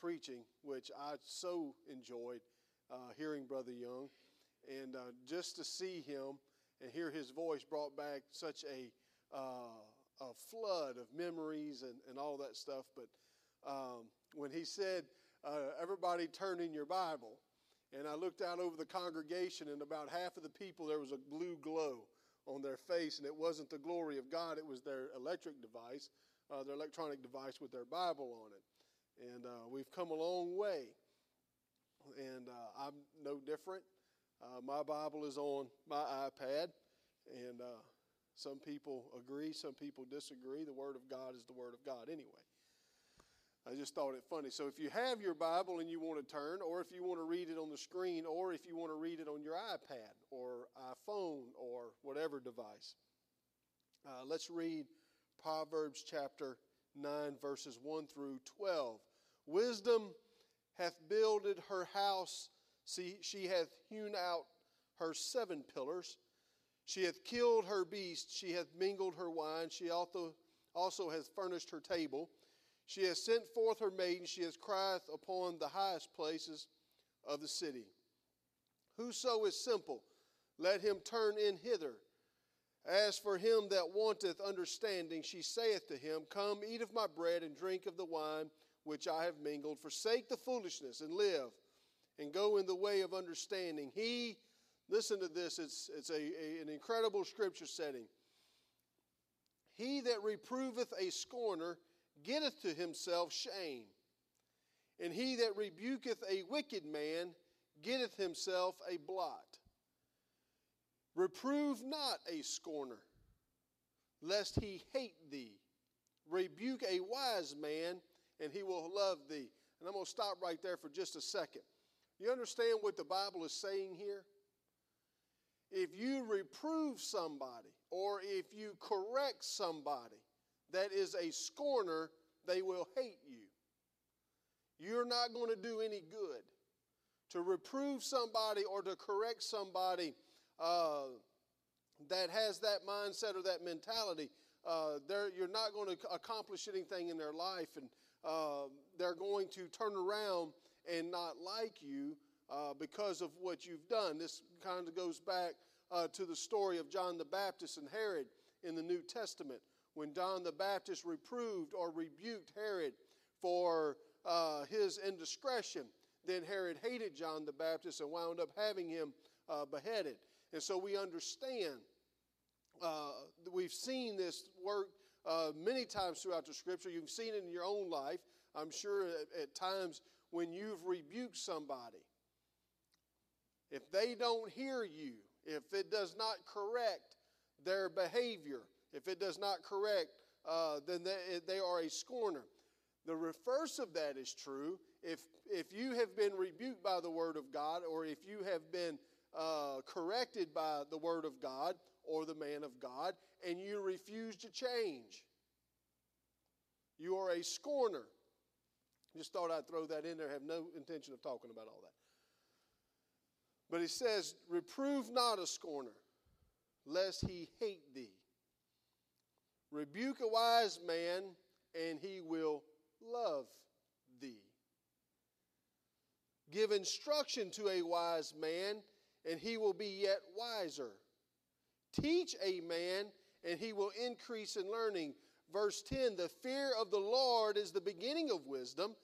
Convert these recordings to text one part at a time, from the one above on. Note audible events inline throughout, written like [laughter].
preaching, which I so enjoyed uh, hearing Brother Young. And uh, just to see him and hear his voice brought back such a, uh, a flood of memories and, and all that stuff. But um, when he said, uh, Everybody turn in your Bible, and I looked out over the congregation, and about half of the people, there was a blue glow on their face, and it wasn't the glory of God, it was their electric device, uh, their electronic device with their Bible on it. And uh, we've come a long way. And uh, I'm no different. Uh, my Bible is on my iPad, and uh, some people agree, some people disagree. The Word of God is the Word of God anyway. I just thought it funny. So if you have your Bible and you want to turn, or if you want to read it on the screen, or if you want to read it on your iPad or iPhone or whatever device, uh, let's read Proverbs chapter 9, verses 1 through 12. Wisdom hath builded her house, see, she hath hewn out her seven pillars. She hath killed her beast, she hath mingled her wine, she also, also has furnished her table. She has sent forth her maiden, she has cried upon the highest places of the city. Whoso is simple, let him turn in hither. As for him that wanteth understanding, she saith to him, Come, eat of my bread and drink of the wine which I have mingled. Forsake the foolishness and live, and go in the way of understanding. He, listen to this, it's, it's a, a, an incredible scripture setting. He that reproveth a scorner getteth to himself shame. And he that rebuketh a wicked man getteth himself a blot. Reprove not a scorner, lest he hate thee. Rebuke a wise man, and he will love thee. And I'm going to stop right there for just a second. You understand what the Bible is saying here? If you reprove somebody or if you correct somebody, that is a scorner, they will hate you. You're not going to do any good. To reprove somebody or to correct somebody uh, that has that mindset or that mentality, uh, you're not going to accomplish anything in their life, and uh, they're going to turn around and not like you uh, because of what you've done. This kind of goes back uh, to the story of John the Baptist and Herod in the New Testament when John the Baptist reproved or rebuked Herod for uh, his indiscretion, then Herod hated John the Baptist and wound up having him uh, beheaded. And so we understand, uh, we've seen this work uh, many times throughout the scripture. You've seen it in your own life. I'm sure at, at times when you've rebuked somebody, if they don't hear you, if it does not correct their behavior, if it does not correct, uh, then they, they are a scorner. The reverse of that is true. If, if you have been rebuked by the Word of God, or if you have been uh, corrected by the Word of God or the man of God, and you refuse to change, you are a scorner. Just thought I'd throw that in there. have no intention of talking about all that. But he says, Reprove not a scorner, lest he hate thee. Rebuke a wise man, and he will love thee. Give instruction to a wise man, and he will be yet wiser. Teach a man, and he will increase in learning. Verse 10 The fear of the Lord is the beginning of wisdom,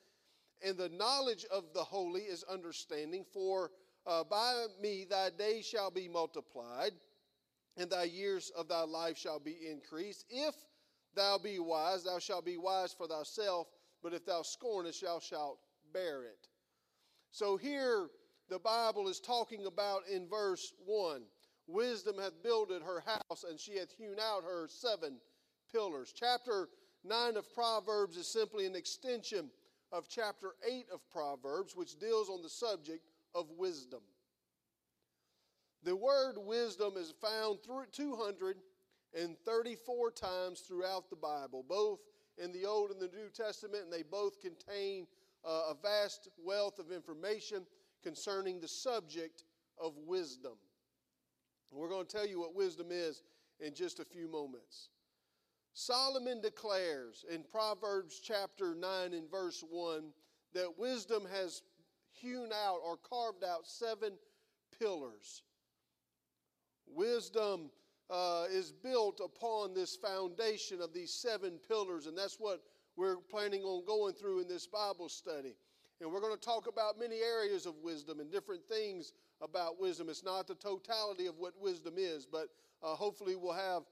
and the knowledge of the holy is understanding. For uh, by me thy days shall be multiplied and thy years of thy life shall be increased. If thou be wise, thou shalt be wise for thyself, but if thou scornest, thou shalt bear it. So here the Bible is talking about in verse 1 Wisdom hath builded her house, and she hath hewn out her seven pillars. Chapter 9 of Proverbs is simply an extension of chapter 8 of Proverbs, which deals on the subject of wisdom. The word wisdom is found through 234 times throughout the Bible, both in the Old and the New Testament, and they both contain uh, a vast wealth of information concerning the subject of wisdom. We're going to tell you what wisdom is in just a few moments. Solomon declares in Proverbs chapter 9 and verse 1 that wisdom has hewn out or carved out seven pillars. Wisdom uh, is built upon this foundation of these seven pillars, and that's what we're planning on going through in this Bible study. And we're going to talk about many areas of wisdom and different things about wisdom. It's not the totality of what wisdom is, but uh, hopefully we'll have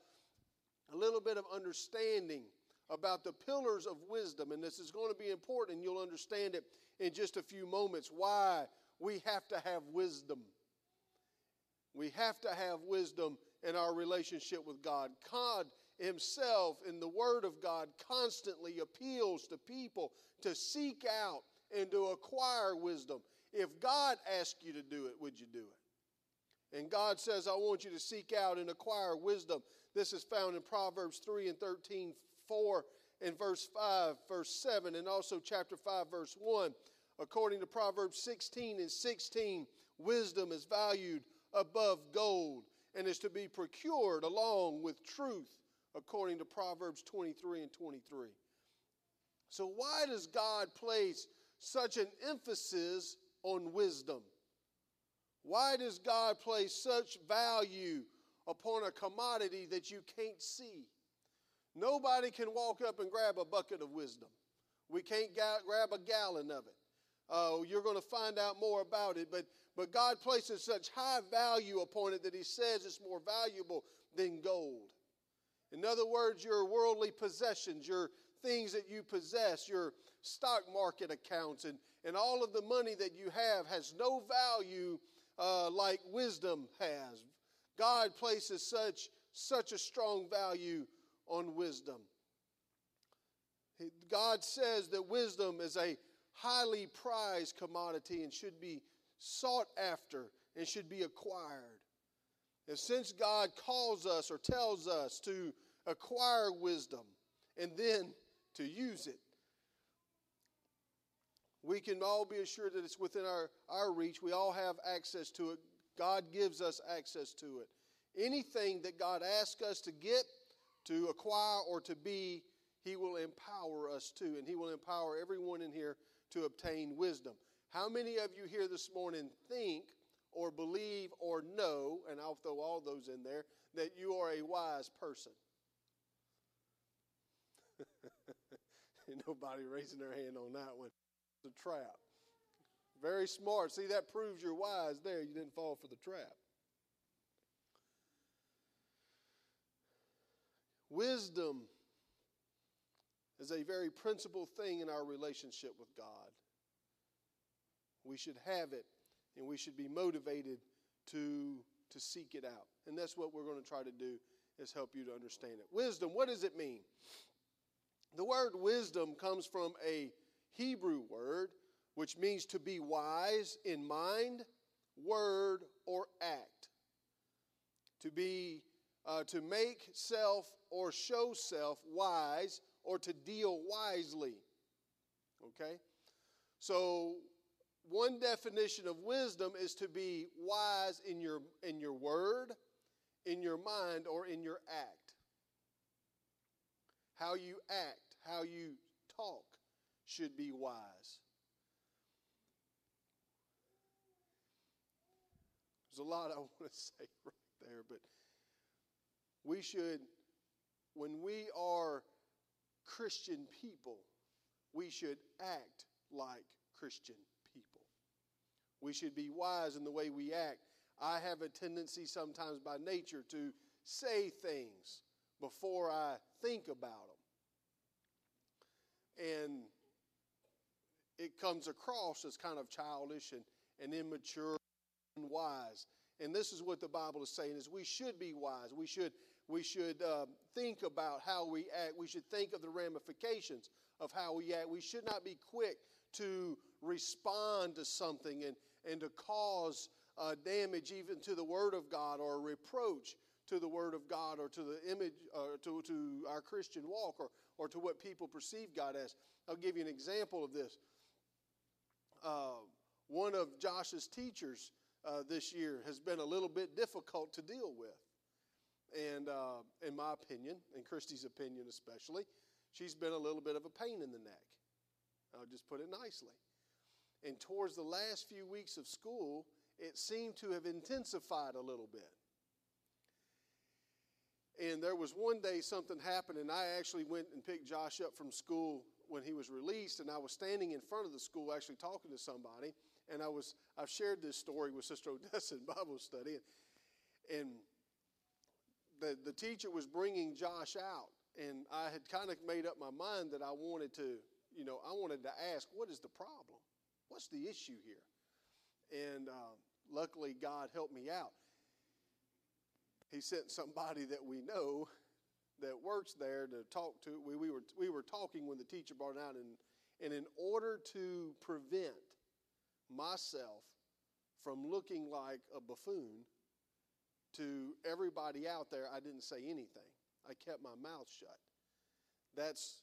a little bit of understanding about the pillars of wisdom. And this is going to be important, and you'll understand it in just a few moments why we have to have wisdom. We have to have wisdom in our relationship with God. God Himself, in the Word of God, constantly appeals to people to seek out and to acquire wisdom. If God asked you to do it, would you do it? And God says, I want you to seek out and acquire wisdom. This is found in Proverbs 3 and 13, 4 and verse 5, verse 7, and also chapter 5, verse 1. According to Proverbs 16 and 16, wisdom is valued above gold and is to be procured along with truth, according to Proverbs 23 and 23. So, why does God place such an emphasis on wisdom? Why does God place such value upon a commodity that you can't see? Nobody can walk up and grab a bucket of wisdom. We can't ga- grab a gallon of it. Uh, you're going to find out more about it, but, but God places such high value upon it that He says it's more valuable than gold. In other words, your worldly possessions, your things that you possess, your stock market accounts, and, and all of the money that you have has no value uh, like wisdom has. God places such, such a strong value on wisdom. God says that wisdom is a highly prized commodity and should be sought after and should be acquired. And since God calls us or tells us to acquire wisdom and then to use it, we can all be assured that it's within our, our reach. We all have access to it. God gives us access to it. Anything that God asks us to get, to acquire, or to be, He will empower us to, and He will empower everyone in here to obtain wisdom. How many of you here this morning think or believe or know, and I'll throw all those in there, that you are a wise person? [laughs] Nobody raising their hand on that one. A trap. Very smart. See, that proves you're wise there. You didn't fall for the trap. Wisdom is a very principal thing in our relationship with God. We should have it and we should be motivated to, to seek it out. And that's what we're going to try to do is help you to understand it. Wisdom, what does it mean? The word wisdom comes from a Hebrew word which means to be wise in mind, word, or act. To be uh, to make self or show self wise or to deal wisely. Okay? So, one definition of wisdom is to be wise in your, in your word, in your mind, or in your act. How you act, how you talk should be wise. There's a lot I [laughs] want to say right there, but we should, when we are Christian people, we should act like Christian people. We should be wise in the way we act. I have a tendency sometimes by nature to say things before I think about them. And it comes across as kind of childish and, and immature and wise. And this is what the Bible is saying is we should be wise. We should we should uh, think about how we act. We should think of the ramifications of how we act. We should not be quick to respond to something and, and to cause uh, damage even to the Word of God or reproach to the Word of God or to the image, uh, to, to our Christian walk or, or to what people perceive God as. I'll give you an example of this. Uh, one of Josh's teachers uh, this year has been a little bit difficult to deal with. And uh, in my opinion, in Christy's opinion especially, she's been a little bit of a pain in the neck. I'll just put it nicely. And towards the last few weeks of school, it seemed to have intensified a little bit. And there was one day something happened, and I actually went and picked Josh up from school when he was released, and I was standing in front of the school actually talking to somebody, and I was I've shared this story with Sister [laughs] Odessa in Bible study, and, the the teacher was bringing Josh out, and I had kind of made up my mind that I wanted to, you know, I wanted to ask, what is the problem? What's the issue here? And uh, luckily, God helped me out he sent somebody that we know that works there to talk to. We, we, were, we were talking when the teacher brought it out, and, and in order to prevent myself from looking like a buffoon to everybody out there, I didn't say anything. I kept my mouth shut. That's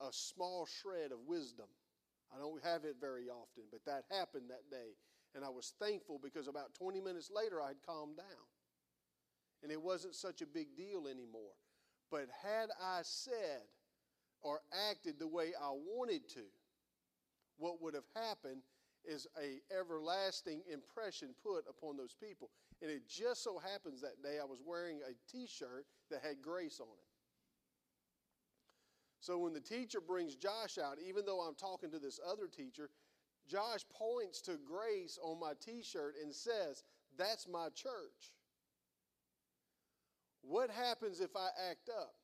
a small shred of wisdom. I don't have it very often, but that happened that day. And I was thankful because about 20 minutes later, I had calmed down and it wasn't such a big deal anymore. But had I said or acted the way I wanted to, what would have happened is a everlasting impression put upon those people. And it just so happens that day I was wearing a t-shirt that had grace on it. So when the teacher brings Josh out, even though I'm talking to this other teacher, Josh points to grace on my t shirt and says, That's my church. What happens if I act up?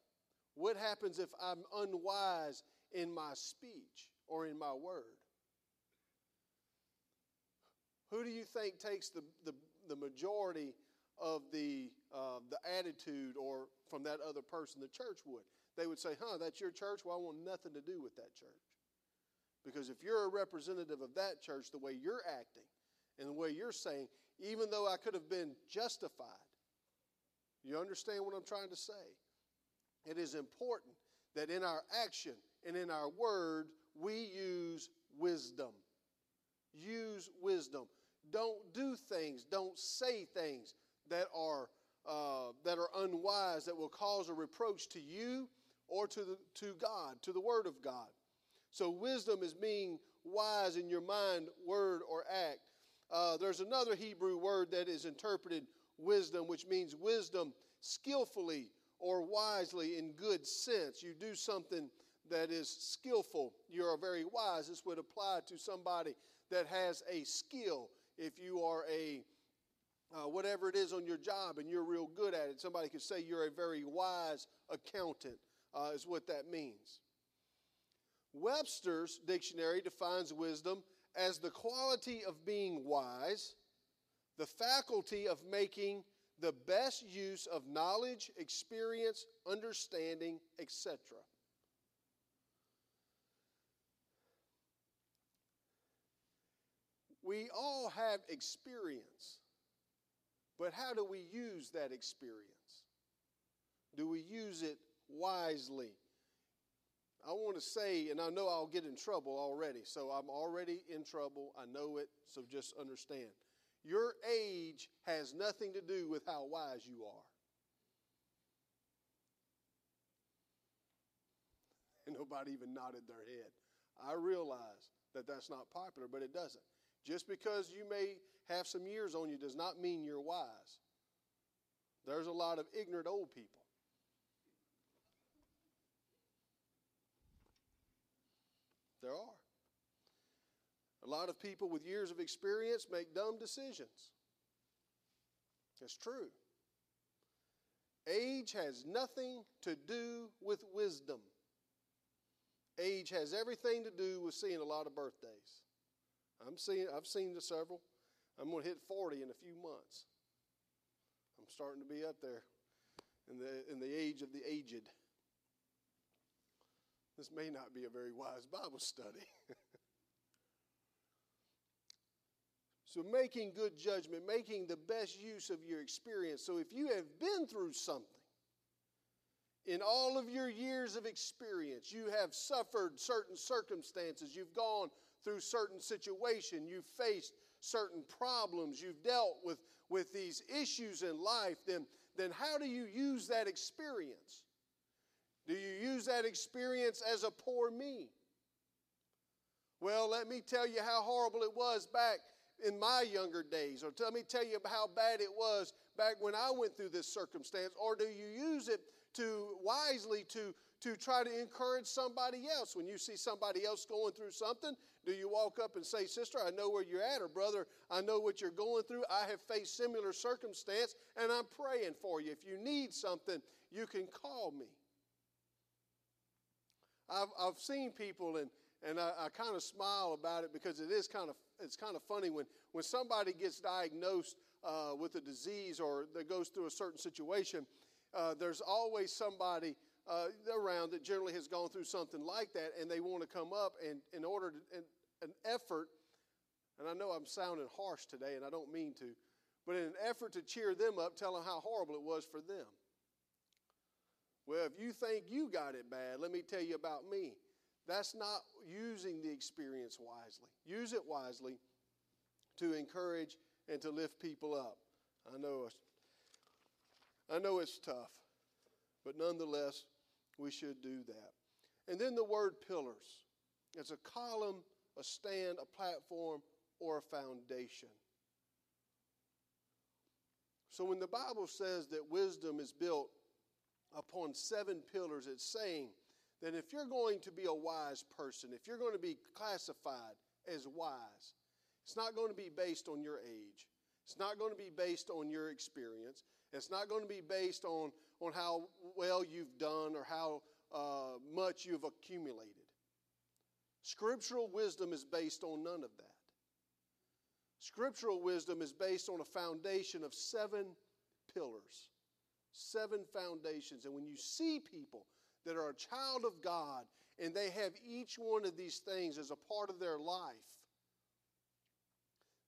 What happens if I'm unwise in my speech or in my word? Who do you think takes the, the, the majority of the, uh, the attitude or from that other person? The church would. They would say, huh, that's your church? Well, I want nothing to do with that church. Because if you're a representative of that church, the way you're acting and the way you're saying, even though I could have been justified, you understand what I'm trying to say? It is important that in our action and in our word, we use wisdom. Use wisdom. Don't do things, don't say things that are, uh, that are unwise, that will cause a reproach to you or to, the, to God, to the Word of God. So, wisdom is being wise in your mind, word, or act. Uh, there's another Hebrew word that is interpreted wisdom, which means wisdom skillfully or wisely in good sense. You do something that is skillful. You are very wise. This would apply to somebody that has a skill. If you are a uh, whatever it is on your job and you're real good at it, somebody could say you're a very wise accountant, uh, is what that means. Webster's dictionary defines wisdom as the quality of being wise the faculty of making the best use of knowledge, experience, understanding, etc. We all have experience, but how do we use that experience? Do we use it wisely? I want to say, and I know I'll get in trouble already, so I'm already in trouble. I know it, so just understand. Your age has nothing to do with how wise you are. And [laughs] nobody even nodded their head. I realize that that's not popular, but it doesn't. Just because you may have some years on you does not mean you're wise. There's a lot of ignorant old people. There are. A lot of people with years of experience make dumb decisions. It's true. Age has nothing to do with wisdom. Age has everything to do with seeing a lot of birthdays. I'm seeing, I've seen several. I'm going to hit 40 in a few months. I'm starting to be up there in the, in the age of the aged. This may not be a very wise Bible study. [laughs] So, making good judgment, making the best use of your experience. So, if you have been through something, in all of your years of experience, you have suffered certain circumstances, you've gone through certain situations, you've faced certain problems, you've dealt with, with these issues in life, then, then how do you use that experience? Do you use that experience as a poor me? Well, let me tell you how horrible it was back in my younger days, or let me tell you how bad it was back when I went through this circumstance, or do you use it to wisely to to try to encourage somebody else. When you see somebody else going through something, do you walk up and say, Sister, I know where you're at, or Brother, I know what you're going through. I have faced similar circumstance, and I'm praying for you. If you need something, you can call me. I've, I've seen people, and, and I, I kind of smile about it because it is kind of it's kind of funny when, when somebody gets diagnosed uh, with a disease or that goes through a certain situation. Uh, there's always somebody uh, around that generally has gone through something like that, and they want to come up and in order to an effort. And I know I'm sounding harsh today, and I don't mean to, but in an effort to cheer them up, tell them how horrible it was for them. Well, if you think you got it bad, let me tell you about me. That's not using the experience wisely. Use it wisely to encourage and to lift people up. I know it's, I know it's tough, but nonetheless, we should do that. And then the word pillars. It's a column, a stand, a platform, or a foundation. So when the Bible says that wisdom is built upon seven pillars, it's saying that if you're going to be a wise person, if you're going to be classified as wise, it's not going to be based on your age. It's not going to be based on your experience. It's not going to be based on, on how well you've done or how uh, much you've accumulated. Scriptural wisdom is based on none of that. Scriptural wisdom is based on a foundation of seven pillars, seven foundations. And when you see people that are a child of God and they have each one of these things as a part of their life,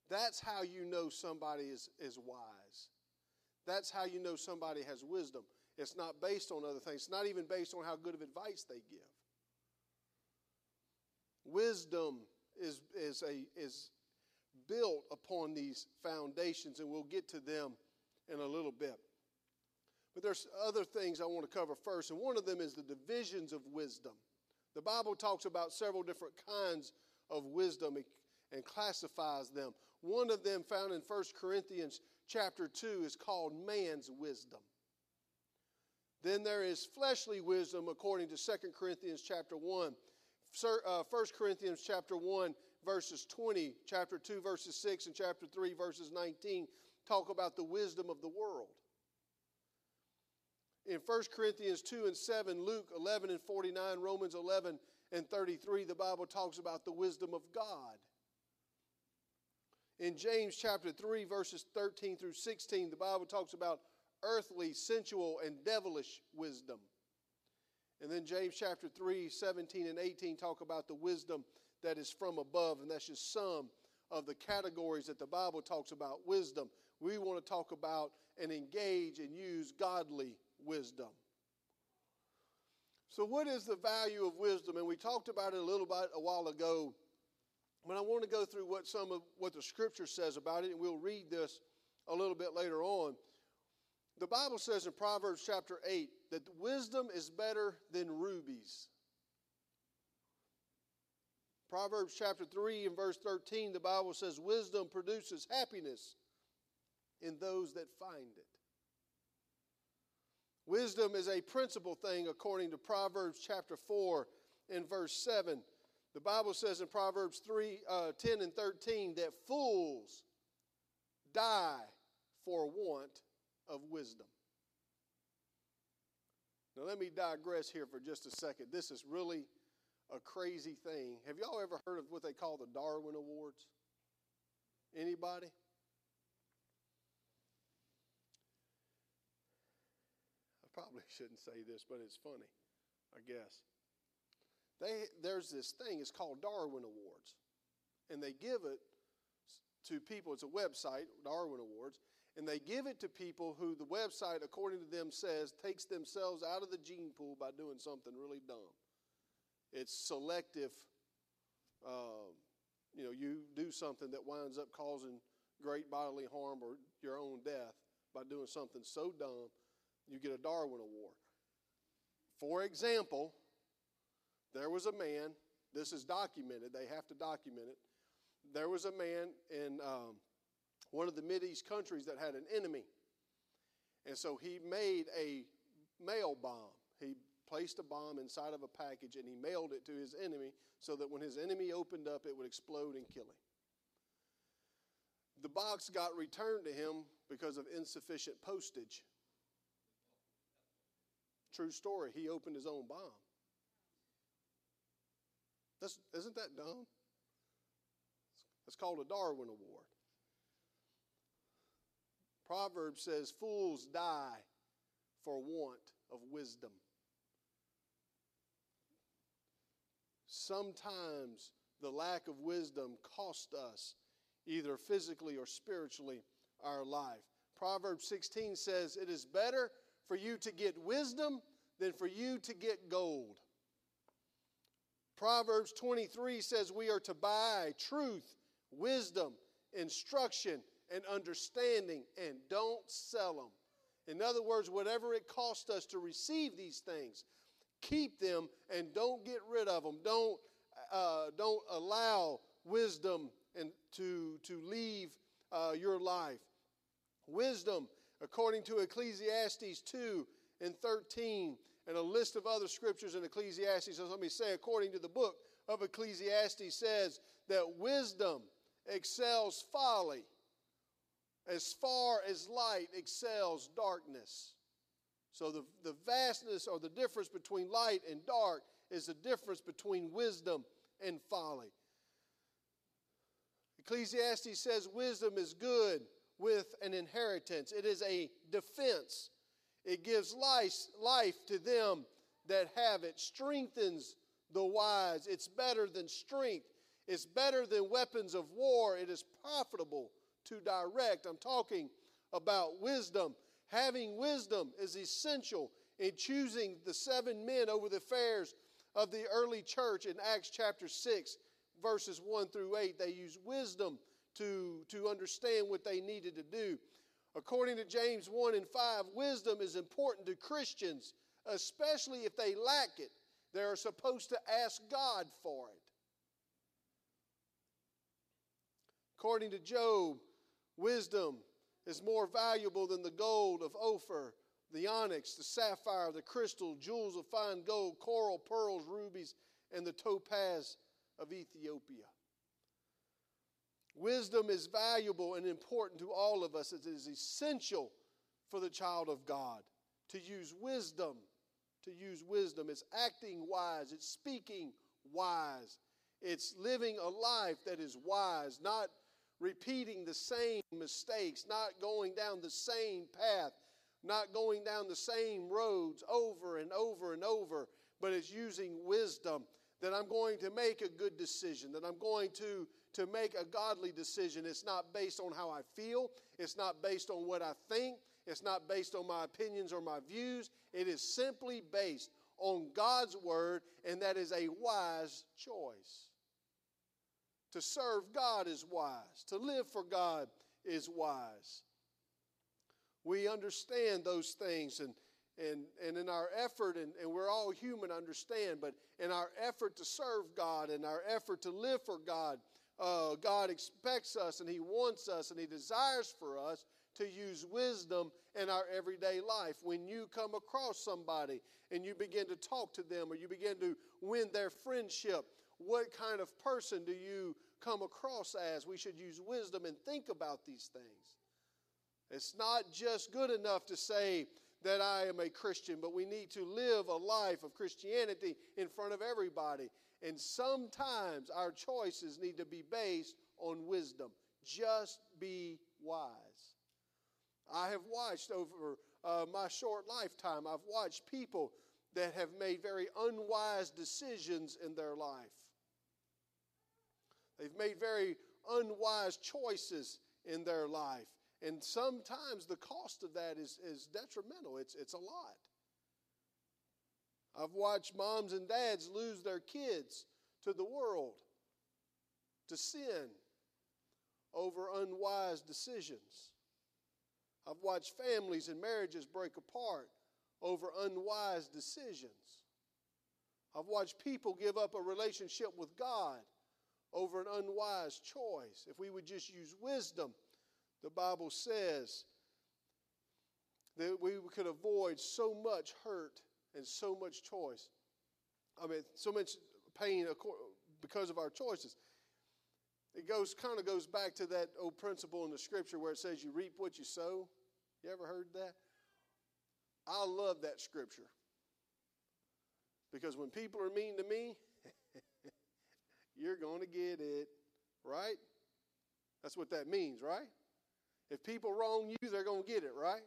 that's how you know somebody is, is wise. That's how you know somebody has wisdom. It's not based on other things. It's not even based on how good of advice they give. Wisdom is, is, a, is built upon these foundations, and we'll get to them in a little bit. But there's other things I want to cover first, and one of them is the divisions of wisdom. The Bible talks about several different kinds of wisdom and classifies them. One of them found in 1 Corinthians chapter 2 is called man's wisdom. Then there is fleshly wisdom according to 2 Corinthians chapter 1. 1 uh, Corinthians chapter 1 verses 20, chapter 2 verses 6 and chapter 3 verses 19 talk about the wisdom of the world. In 1 Corinthians 2 and 7, Luke 11 and 49, Romans 11 and 33, the Bible talks about the wisdom of God. In James chapter 3, verses 13 through 16, the Bible talks about earthly, sensual, and devilish wisdom. And then James chapter 3, 17 and 18 talk about the wisdom that is from above, and that's just some of the categories that the Bible talks about wisdom. We want to talk about and engage and use godly wisdom. So, what is the value of wisdom? And we talked about it a little bit a while ago, but I want to go through what some of what the Scripture says about it, and we'll read this a little bit later on. The Bible says in Proverbs chapter 8 that wisdom is better than rubies. Proverbs chapter 3 and verse 13, the Bible says, Wisdom produces happiness in those that find it. Wisdom is a principal thing according to Proverbs chapter 4 and verse 7. The Bible says in Proverbs 3, uh, 10 and 13 that fools die for want of wisdom. Now, let me digress here for just a second. This is really a crazy thing. Have y'all ever heard of what they call the Darwin Awards? Anybody? Probably [laughs] shouldn't say this, but it's funny, I guess. They, there's this thing, it's called Darwin Awards. And they give it to people, it's a website, Darwin Awards, and they give it to people who the website, according to them, says takes themselves out of the gene pool by doing something really dumb. It's selective. Uh, you know, you do something that winds up causing great bodily harm or your own death by doing something so dumb, you get a Darwin Award. For example, there was a man This is documented. They have to document it. There was a man in um, one of the East countries that had an enemy. And so he made a mail bomb. He placed a bomb inside of a package and he mailed it to his enemy so that when his enemy opened up, it would explode and kill him. The box got returned to him because of insufficient postage. True story. He opened his own bomb. That's, isn't that dumb? That's called a Darwin Award. Proverbs says, Fools die for want of wisdom. Sometimes the lack of wisdom costs us, either physically or spiritually, our life. Proverbs 16 says, It is better for you to get wisdom than for you to get gold. Proverbs 23 says we are to buy truth, wisdom, instruction, and understanding, and don't sell them. In other words, whatever it costs us to receive these things, keep them and don't get rid of them. Don't, uh, don't allow wisdom and to, to leave uh, your life. Wisdom, according to Ecclesiastes 2 and 13, and a list of other scriptures in Ecclesiastes. So let me say, according to the book of Ecclesiastes, says that wisdom excels folly as far as light excels darkness. So the, the vastness or the difference between light and dark is the difference between wisdom and folly. Ecclesiastes says wisdom is good with an inheritance, it is a defense. It gives life, life to them that have it, strengthens the wise. It's better than strength, it's better than weapons of war. It is profitable to direct. I'm talking about wisdom. Having wisdom is essential in choosing the seven men over the affairs of the early church in Acts chapter 6, verses 1 through 8. They use wisdom to, to understand what they needed to do. According to James 1 and 5, wisdom is important to Christians, especially if they lack it. They are supposed to ask God for it. According to Job, wisdom is more valuable than the gold of Ophir, the onyx, the sapphire, the crystal, jewels of fine gold, coral, pearls, rubies, and the topaz of Ethiopia. Wisdom is valuable and important to all of us. It is essential for the child of God to use wisdom. To use wisdom. It's acting wise, it's speaking wise, it's living a life that is wise, not repeating the same mistakes, not going down the same path, not going down the same roads over and over and over, but it's using wisdom that I'm going to make a good decision, that I'm going to to make a godly decision. It's not based on how I feel, it's not based on what I think, it's not based on my opinions or my views. It is simply based on God's word, and that is a wise choice. To serve God is wise, to live for God is wise. We understand those things and and, and in our effort, and, and we're all human, understand, but in our effort to serve God and our effort to live for God, uh, God expects us and He wants us and He desires for us to use wisdom in our everyday life. When you come across somebody and you begin to talk to them or you begin to win their friendship, what kind of person do you come across as? We should use wisdom and think about these things. It's not just good enough to say that I am a Christian, but we need to live a life of Christianity in front of everybody. And sometimes our choices need to be based on wisdom. Just be wise. I have watched over uh, my short lifetime, I've watched people that have made very unwise decisions in their life. They've made very unwise choices in their life. And sometimes the cost of that is, is detrimental, it's, it's a lot. I've watched moms and dads lose their kids to the world, to sin over unwise decisions. I've watched families and marriages break apart over unwise decisions. I've watched people give up a relationship with God over an unwise choice. If we would just use wisdom, the Bible says that we could avoid so much hurt and so much choice. I mean, so much pain because of our choices. It goes kind of goes back to that old principle in the scripture where it says you reap what you sow. You ever heard that? I love that scripture. Because when people are mean to me, [laughs] you're going to get it, right? That's what that means, right? If people wrong you, they're going to get it, right?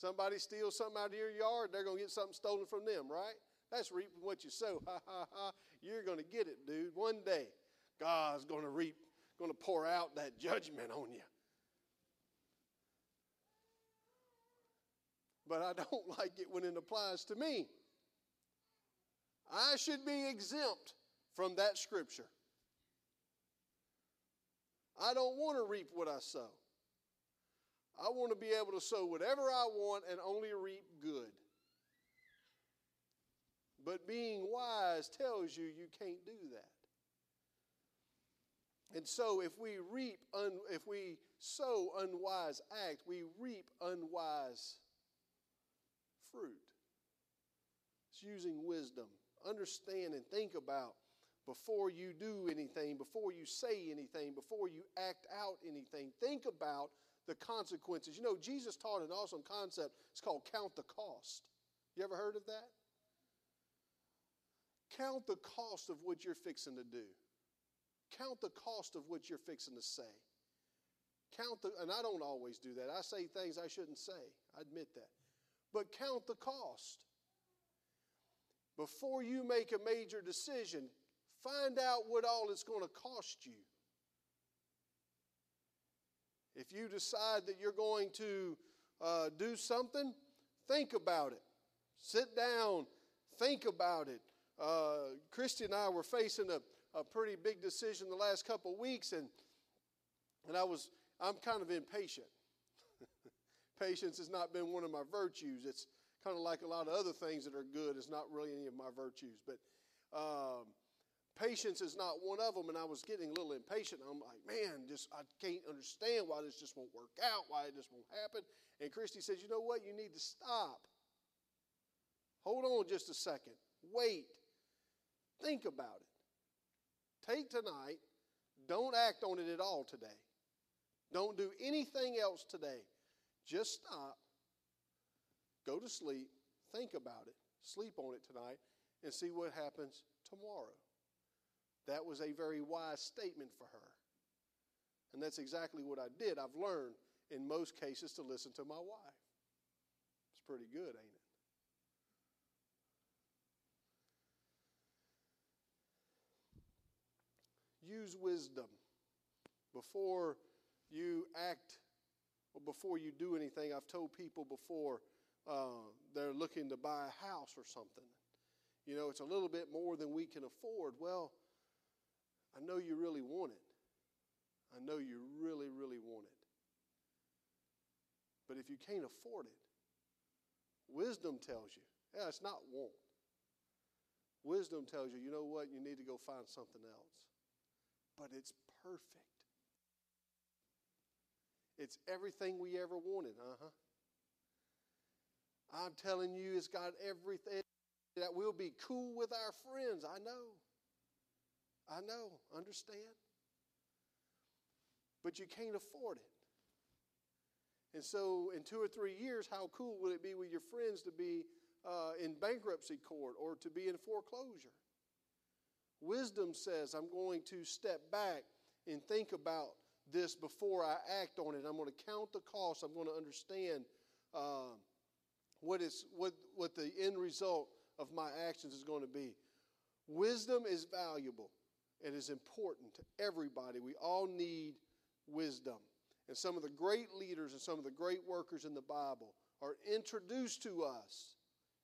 Somebody steals something out of your yard, they're going to get something stolen from them, right? That's reaping what you sow. [laughs] Ha ha ha. You're going to get it, dude. One day, God's going to reap, going to pour out that [laughs] judgment on you. But I don't [laughs] like it when it applies to me. I should be exempt from that scripture. I don't want to reap what I sow. I want to be able to sow whatever I want and only reap good. But being wise tells you you can't do that. And so if we reap un, if we sow unwise act, we reap unwise fruit. It's using wisdom. Understand and think about before you do anything, before you say anything, before you act out anything. Think about the consequences. You know, Jesus taught an awesome concept. It's called count the cost. You ever heard of that? Count the cost of what you're fixing to do. Count the cost of what you're fixing to say. Count the, and I don't always do that. I say things I shouldn't say. I admit that. But count the cost. Before you make a major decision, find out what all it's going to cost you. If you decide that you're going to uh, do something, think about it. Sit down, think about it. Uh, Christy and I were facing a, a pretty big decision the last couple of weeks, and and I was I'm kind of impatient. [laughs] Patience has not been one of my virtues. It's kind of like a lot of other things that are good. It's not really any of my virtues, but um, Patience is not one of them, and I was getting a little impatient. I'm like, man, just I can't understand why this just won't work out, why it just won't happen. And Christy says, you know what? You need to stop. Hold on just a second. Wait. Think about it. Take tonight. Don't act on it at all today. Don't do anything else today. Just stop. Go to sleep. Think about it. Sleep on it tonight and see what happens tomorrow. That was a very wise statement for her. And that's exactly what I did. I've learned in most cases to listen to my wife. It's pretty good, ain't it? Use wisdom before you act or before you do anything. I've told people before uh, they're looking to buy a house or something. You know, it's a little bit more than we can afford. Well, I know you really want it. I know you really, really want it. But if you can't afford it, wisdom tells you, yeah, it's not want. Wisdom tells you, you know what, you need to go find something else. But it's perfect. It's everything we ever wanted, uh huh. I'm telling you, it's got everything that we'll be cool with our friends. I know. I know, understand. But you can't afford it. And so, in two or three years, how cool would it be with your friends to be uh, in bankruptcy court or to be in foreclosure? Wisdom says, I'm going to step back and think about this before I act on it. I'm going to count the cost. I'm going to understand uh, what, is, what, what the end result of my actions is going to be. Wisdom is valuable. It is important to everybody. We all need wisdom. And some of the great leaders and some of the great workers in the Bible are introduced to us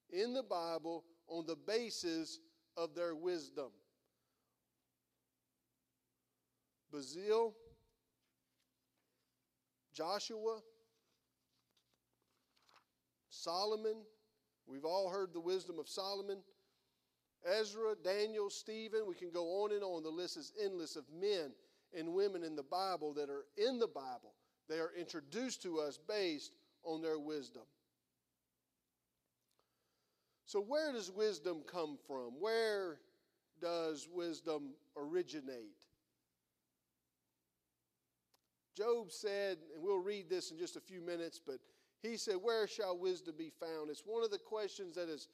in the Bible on the basis of their wisdom. Bezalel, Joshua, Solomon, we've all heard the wisdom of Solomon. Ezra, Daniel, Stephen, we can go on and on. The list is endless of men and women in the Bible that are in the Bible. They are introduced to us based on their wisdom. So, where does wisdom come from? Where does wisdom originate? Job said, and we'll read this in just a few minutes, but he said, Where shall wisdom be found? It's one of the questions that has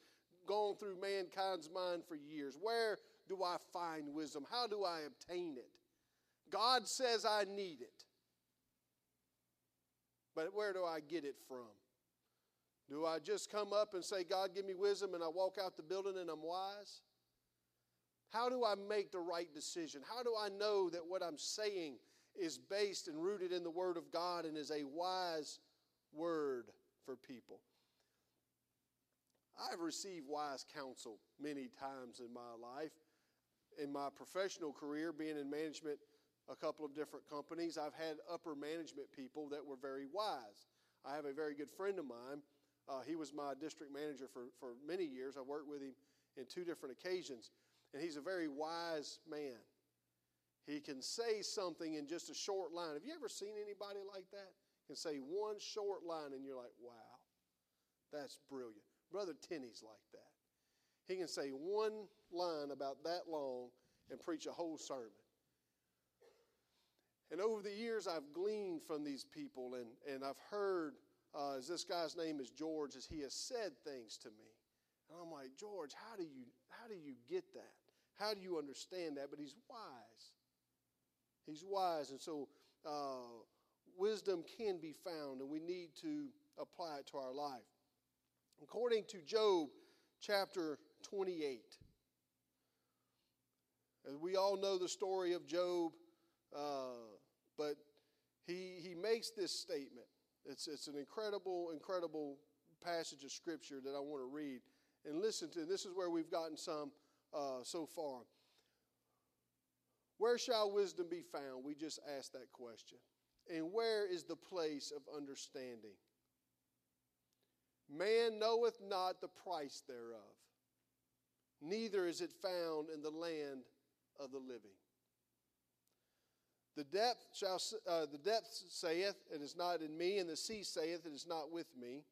gone through mankind's mind for years. Where do I find wisdom? How do I obtain it? God says I need it. But where do I get it from? Do I just come up and say, God, give me wisdom, and I walk out the building and I'm wise? How do I make the right decision? How do I know that what I'm saying is based and rooted in the Word of God and is a wise word for people? I've received wise counsel many times in my life. In my professional career, being in management a couple of different companies, I've had upper management people that were very wise. I have a very good friend of mine. Uh, he was my district manager for, for many years. I worked with him in two different occasions, and he's a very wise man. He can say something in just a short line. Have you ever seen anybody like that? Can say one short line, and you're like, wow, that's brilliant. Brother Tenney's like that. He can say one line about that long and preach a whole sermon. And over the years, I've gleaned from these people, and, and I've heard, uh, as this guy's name is George, as he has said things to me. And I'm like, George, how do you, how do you get that? How do you understand that? But he's wise. He's wise. And so uh, wisdom can be found, and we need to apply it to our life. According to Job chapter 28, as we all know the story of Job, uh, but he, he makes this statement. It's, it's an incredible, incredible passage of Scripture that I want to read and listen to. This is where we've gotten some uh, so far. Where shall wisdom be found? We just asked that question. And where is the place of understanding? Man knoweth not the price thereof, neither is it found in the land of the living. The depth shall uh, the depth saith, it is not in me, and the sea saith, it is not with me.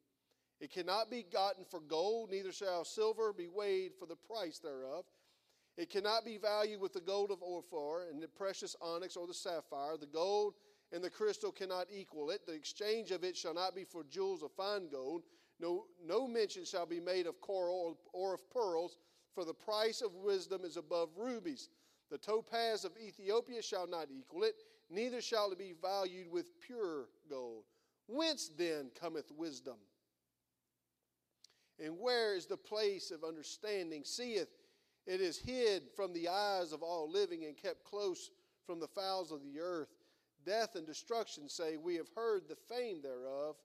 It cannot be gotten for gold, neither shall silver be weighed for the price thereof. It cannot be valued with the gold of Ophir and the precious onyx or the sapphire. The gold and the crystal cannot equal it. The exchange of it shall not be for jewels of fine gold. No, no mention shall be made of coral or of pearls, for the price of wisdom is above rubies. The topaz of Ethiopia shall not equal it, neither shall it be valued with pure gold. Whence then cometh wisdom? And where is the place of understanding? Seeth, it is hid from the eyes of all living and kept close from the fowls of the earth. Death and destruction say, We have heard the fame thereof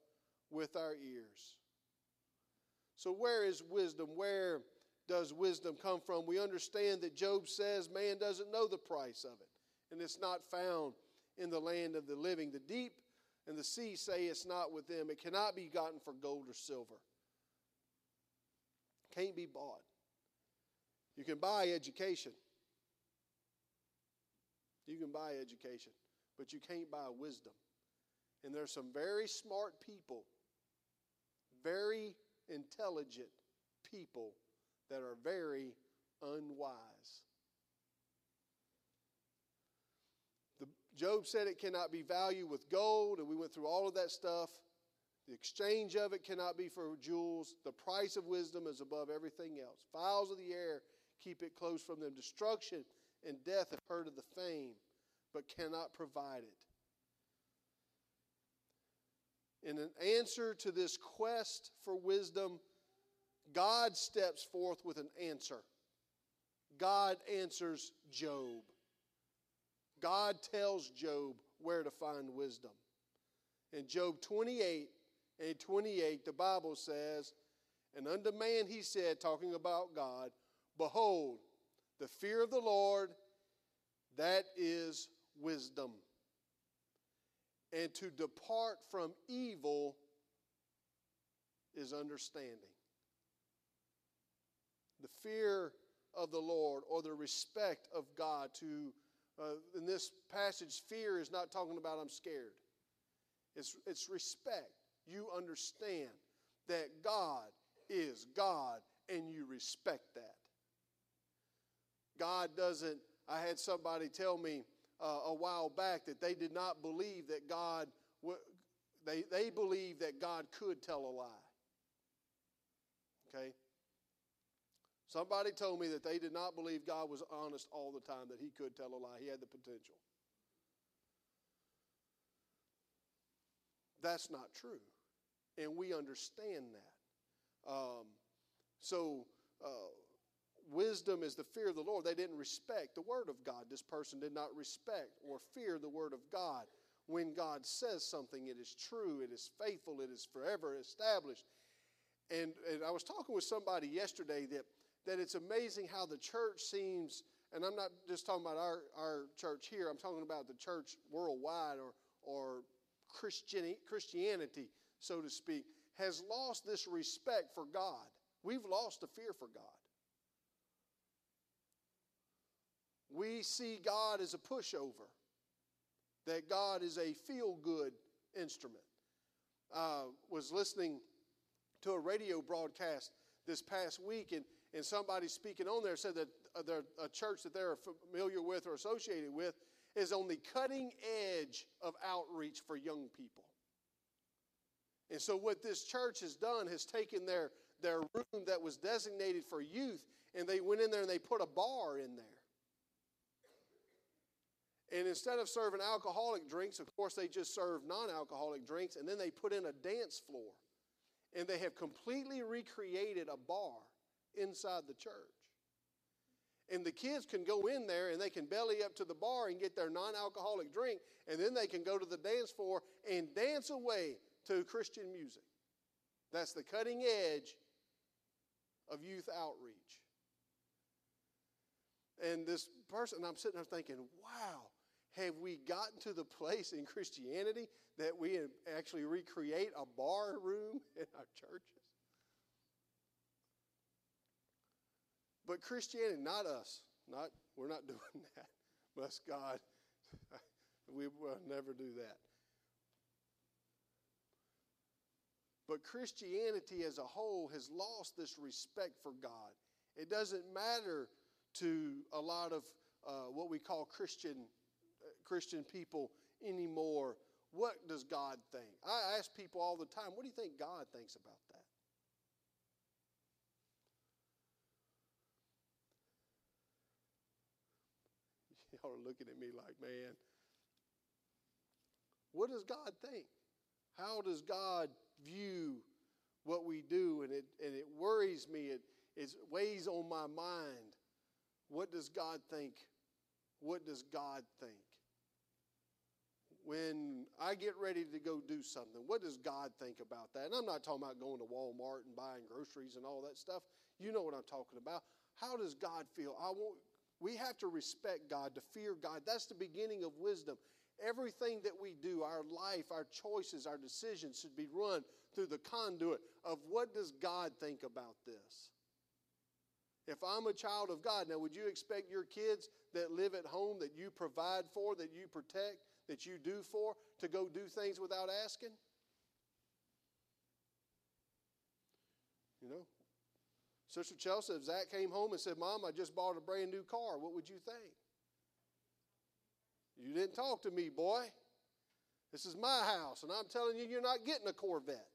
with our ears. So, where is wisdom? Where does wisdom come from? We understand that Job says man doesn't know the price of it, and it's not found in the land of the living. The deep and the sea say it's not with them. It cannot be gotten for gold or silver. Can't be bought. You can buy education. You can buy education, but you can't buy wisdom. And there's some very smart people, very intelligent people that are very unwise. The, Job said it cannot be valued with gold, and we went through all of that stuff. The exchange of it cannot be for jewels. The price of wisdom is above everything else. Fowls of the air keep it close from them. Destruction and death have heard of the fame, but cannot provide it. In an answer to this quest for wisdom, God steps forth with an answer. God answers Job. God tells Job where to find wisdom. In Job 28 and 28, the Bible says, And unto man he said, talking about God, Behold, the fear of the Lord, that is wisdom. And to depart from evil is understanding. The fear of the Lord or the respect of God. To uh, in this passage, fear is not talking about I'm scared. It's, it's respect. You understand that God is God and you respect that. God doesn't, I had somebody tell me uh, a while back that they did not believe that God, they, they believed that God could tell a lie. Okay? Somebody told me that they did not believe God was honest all the time, that he could tell a lie. He had the potential. That's not true. And we understand that. Um, so, uh, wisdom is the fear of the Lord. They didn't respect the word of God. This person did not respect or fear the word of God. When God says something, it is true, it is faithful, it is forever established. And, and I was talking with somebody yesterday that, that it's amazing how the church seems, and I'm not just talking about our, our church here, I'm talking about the church worldwide or, or Christianity, so to speak, has lost this respect for God. We've lost the fear for God. We see God as a pushover, that God is a feel good instrument. Uh, was listening to a radio broadcast this past week, and, and somebody speaking on there said that uh, a church that they're familiar with or associated with is on the cutting edge of outreach for young people. And so, what this church has done has taken their, their room that was designated for youth and they went in there and they put a bar in there. And instead of serving alcoholic drinks, of course, they just serve non alcoholic drinks, and then they put in a dance floor. And they have completely recreated a bar inside the church. And the kids can go in there and they can belly up to the bar and get their non alcoholic drink, and then they can go to the dance floor and dance away to Christian music. That's the cutting edge of youth outreach. And this person, I'm sitting there thinking, wow, have we gotten to the place in Christianity that we actually recreate a bar room [laughs] in our churches? But Christianity, not us. Not we're not [laughs] doing that. Bless God. [laughs] we will never do that. But Christianity as a whole has lost this respect for God. It doesn't matter to a lot of uh, what we call Christian Christian people anymore. What does God think? I ask people all the time, what do you think God thinks about that? [laughs] Y'all are looking at me like, man, what does God think? How does God view what we do? And it, and it worries me, it, it weighs on my mind. What does God think? What does God think? When I get ready to go do something, what does God think about that? And I'm not talking about going to Walmart and buying groceries and all that stuff. You know what I'm talking about. How does God feel? I want, we have to respect God, to fear God. That's the beginning of wisdom. Everything that we do, our life, our choices, our decisions should be run through the conduit of what does God think about this? If I'm a child of God, now would you expect your kids that live at home, that you provide for, that you protect, that you do for, to go do things without asking? You know? Sister Chelsea, if Zach came home and said, Mom, I just bought a brand new car, what would you think? You didn't talk to me, boy. This is my house, and I'm telling you, you're not getting a Corvette.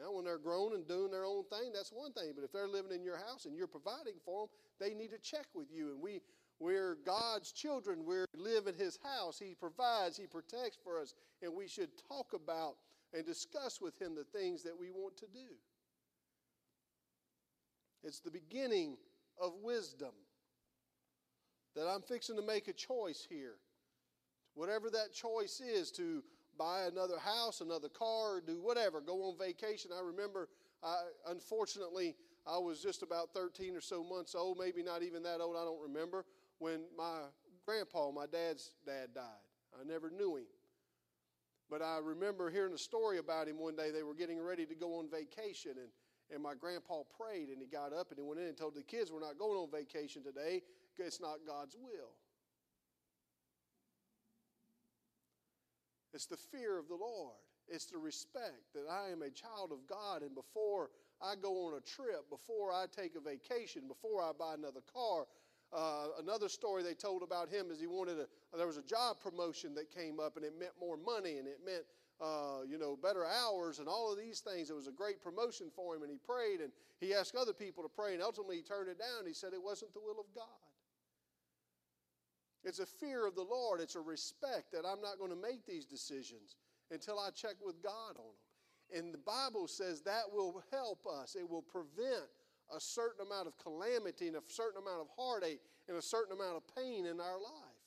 Now, when they're grown and doing their own thing, that's one thing. But if they're living in your house and you're providing for them, they need to check with you. And we, we're God's children. We live in His house. He provides, He protects for us. And we should talk about and discuss with Him the things that we want to do. It's the beginning of wisdom that I'm fixing to make a choice here. Whatever that choice is to buy another house, another car, do whatever, go on vacation. I remember, I, unfortunately, I was just about 13 or so months old, maybe not even that old, I don't remember, when my grandpa, my dad's dad, died. I never knew him. But I remember hearing a story about him one day. They were getting ready to go on vacation, and, And my grandpa prayed and he got up and he went in and told the kids, We're not going on vacation today. It's not God's will. It's the fear of the Lord. It's the respect that I am a child of God, and before I go on a trip, before I take a vacation, before I buy another car, uh, another story they told about him is he wanted a, there was a job promotion that came up, and it meant more money, and it meant uh, you know, better hours and all of these things. It was a great promotion for him, and he prayed, and he asked other people to pray, and ultimately he turned it down. He said it wasn't the will of God. It's a fear of the Lord. It's a respect that I'm not going to make these decisions until I check with God on them. And the Bible says that will help us. It will prevent a certain amount of calamity and a certain amount of heartache and a certain amount of pain in our life.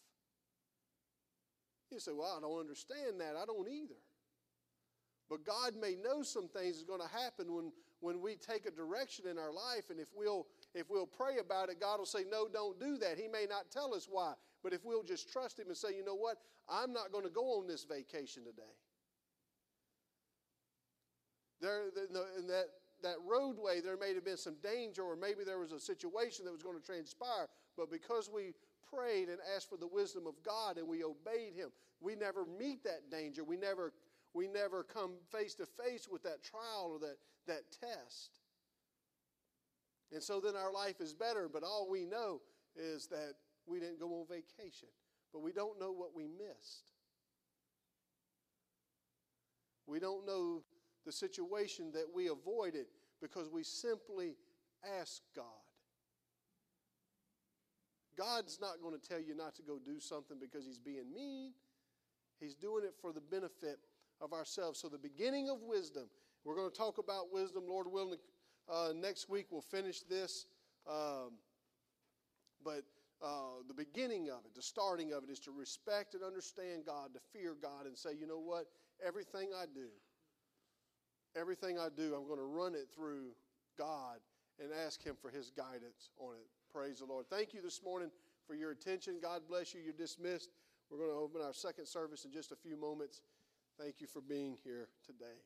You say, Well, I don't understand that. I don't either. But God may know some things is going to happen when, when we take a direction in our life, and if we'll if we'll pray about it, God will say, No, don't do that. He may not tell us why. But if we'll just trust Him and say, You know what? I'm not going to go on this vacation today. There, in that, that roadway, there may have been some danger, or maybe there was a situation that was going to transpire. But because we prayed and asked for the wisdom of God and we obeyed Him, we never meet that danger. We never, we never come face to face with that trial or that, that test. And so then our life is better, but all we know is that we didn't go on vacation, but we don't know what we missed. We don't know the situation that we avoided because we simply asked God. God's not going to tell you not to go do something because He's being mean. He's doing it for the benefit of ourselves. So, the beginning of wisdom, we're going to talk about wisdom, Lord willing. Uh, next week we'll finish this. Um, but uh, the beginning of it, the starting of it, is to respect and understand God, to fear God, and say, you know what? Everything I do, everything I do, I'm going to run it through God and ask Him for His guidance on it. Praise the Lord. Thank you this morning for your attention. God bless you. You're dismissed. We're going to open our second service in just a few moments. Thank you for being here today.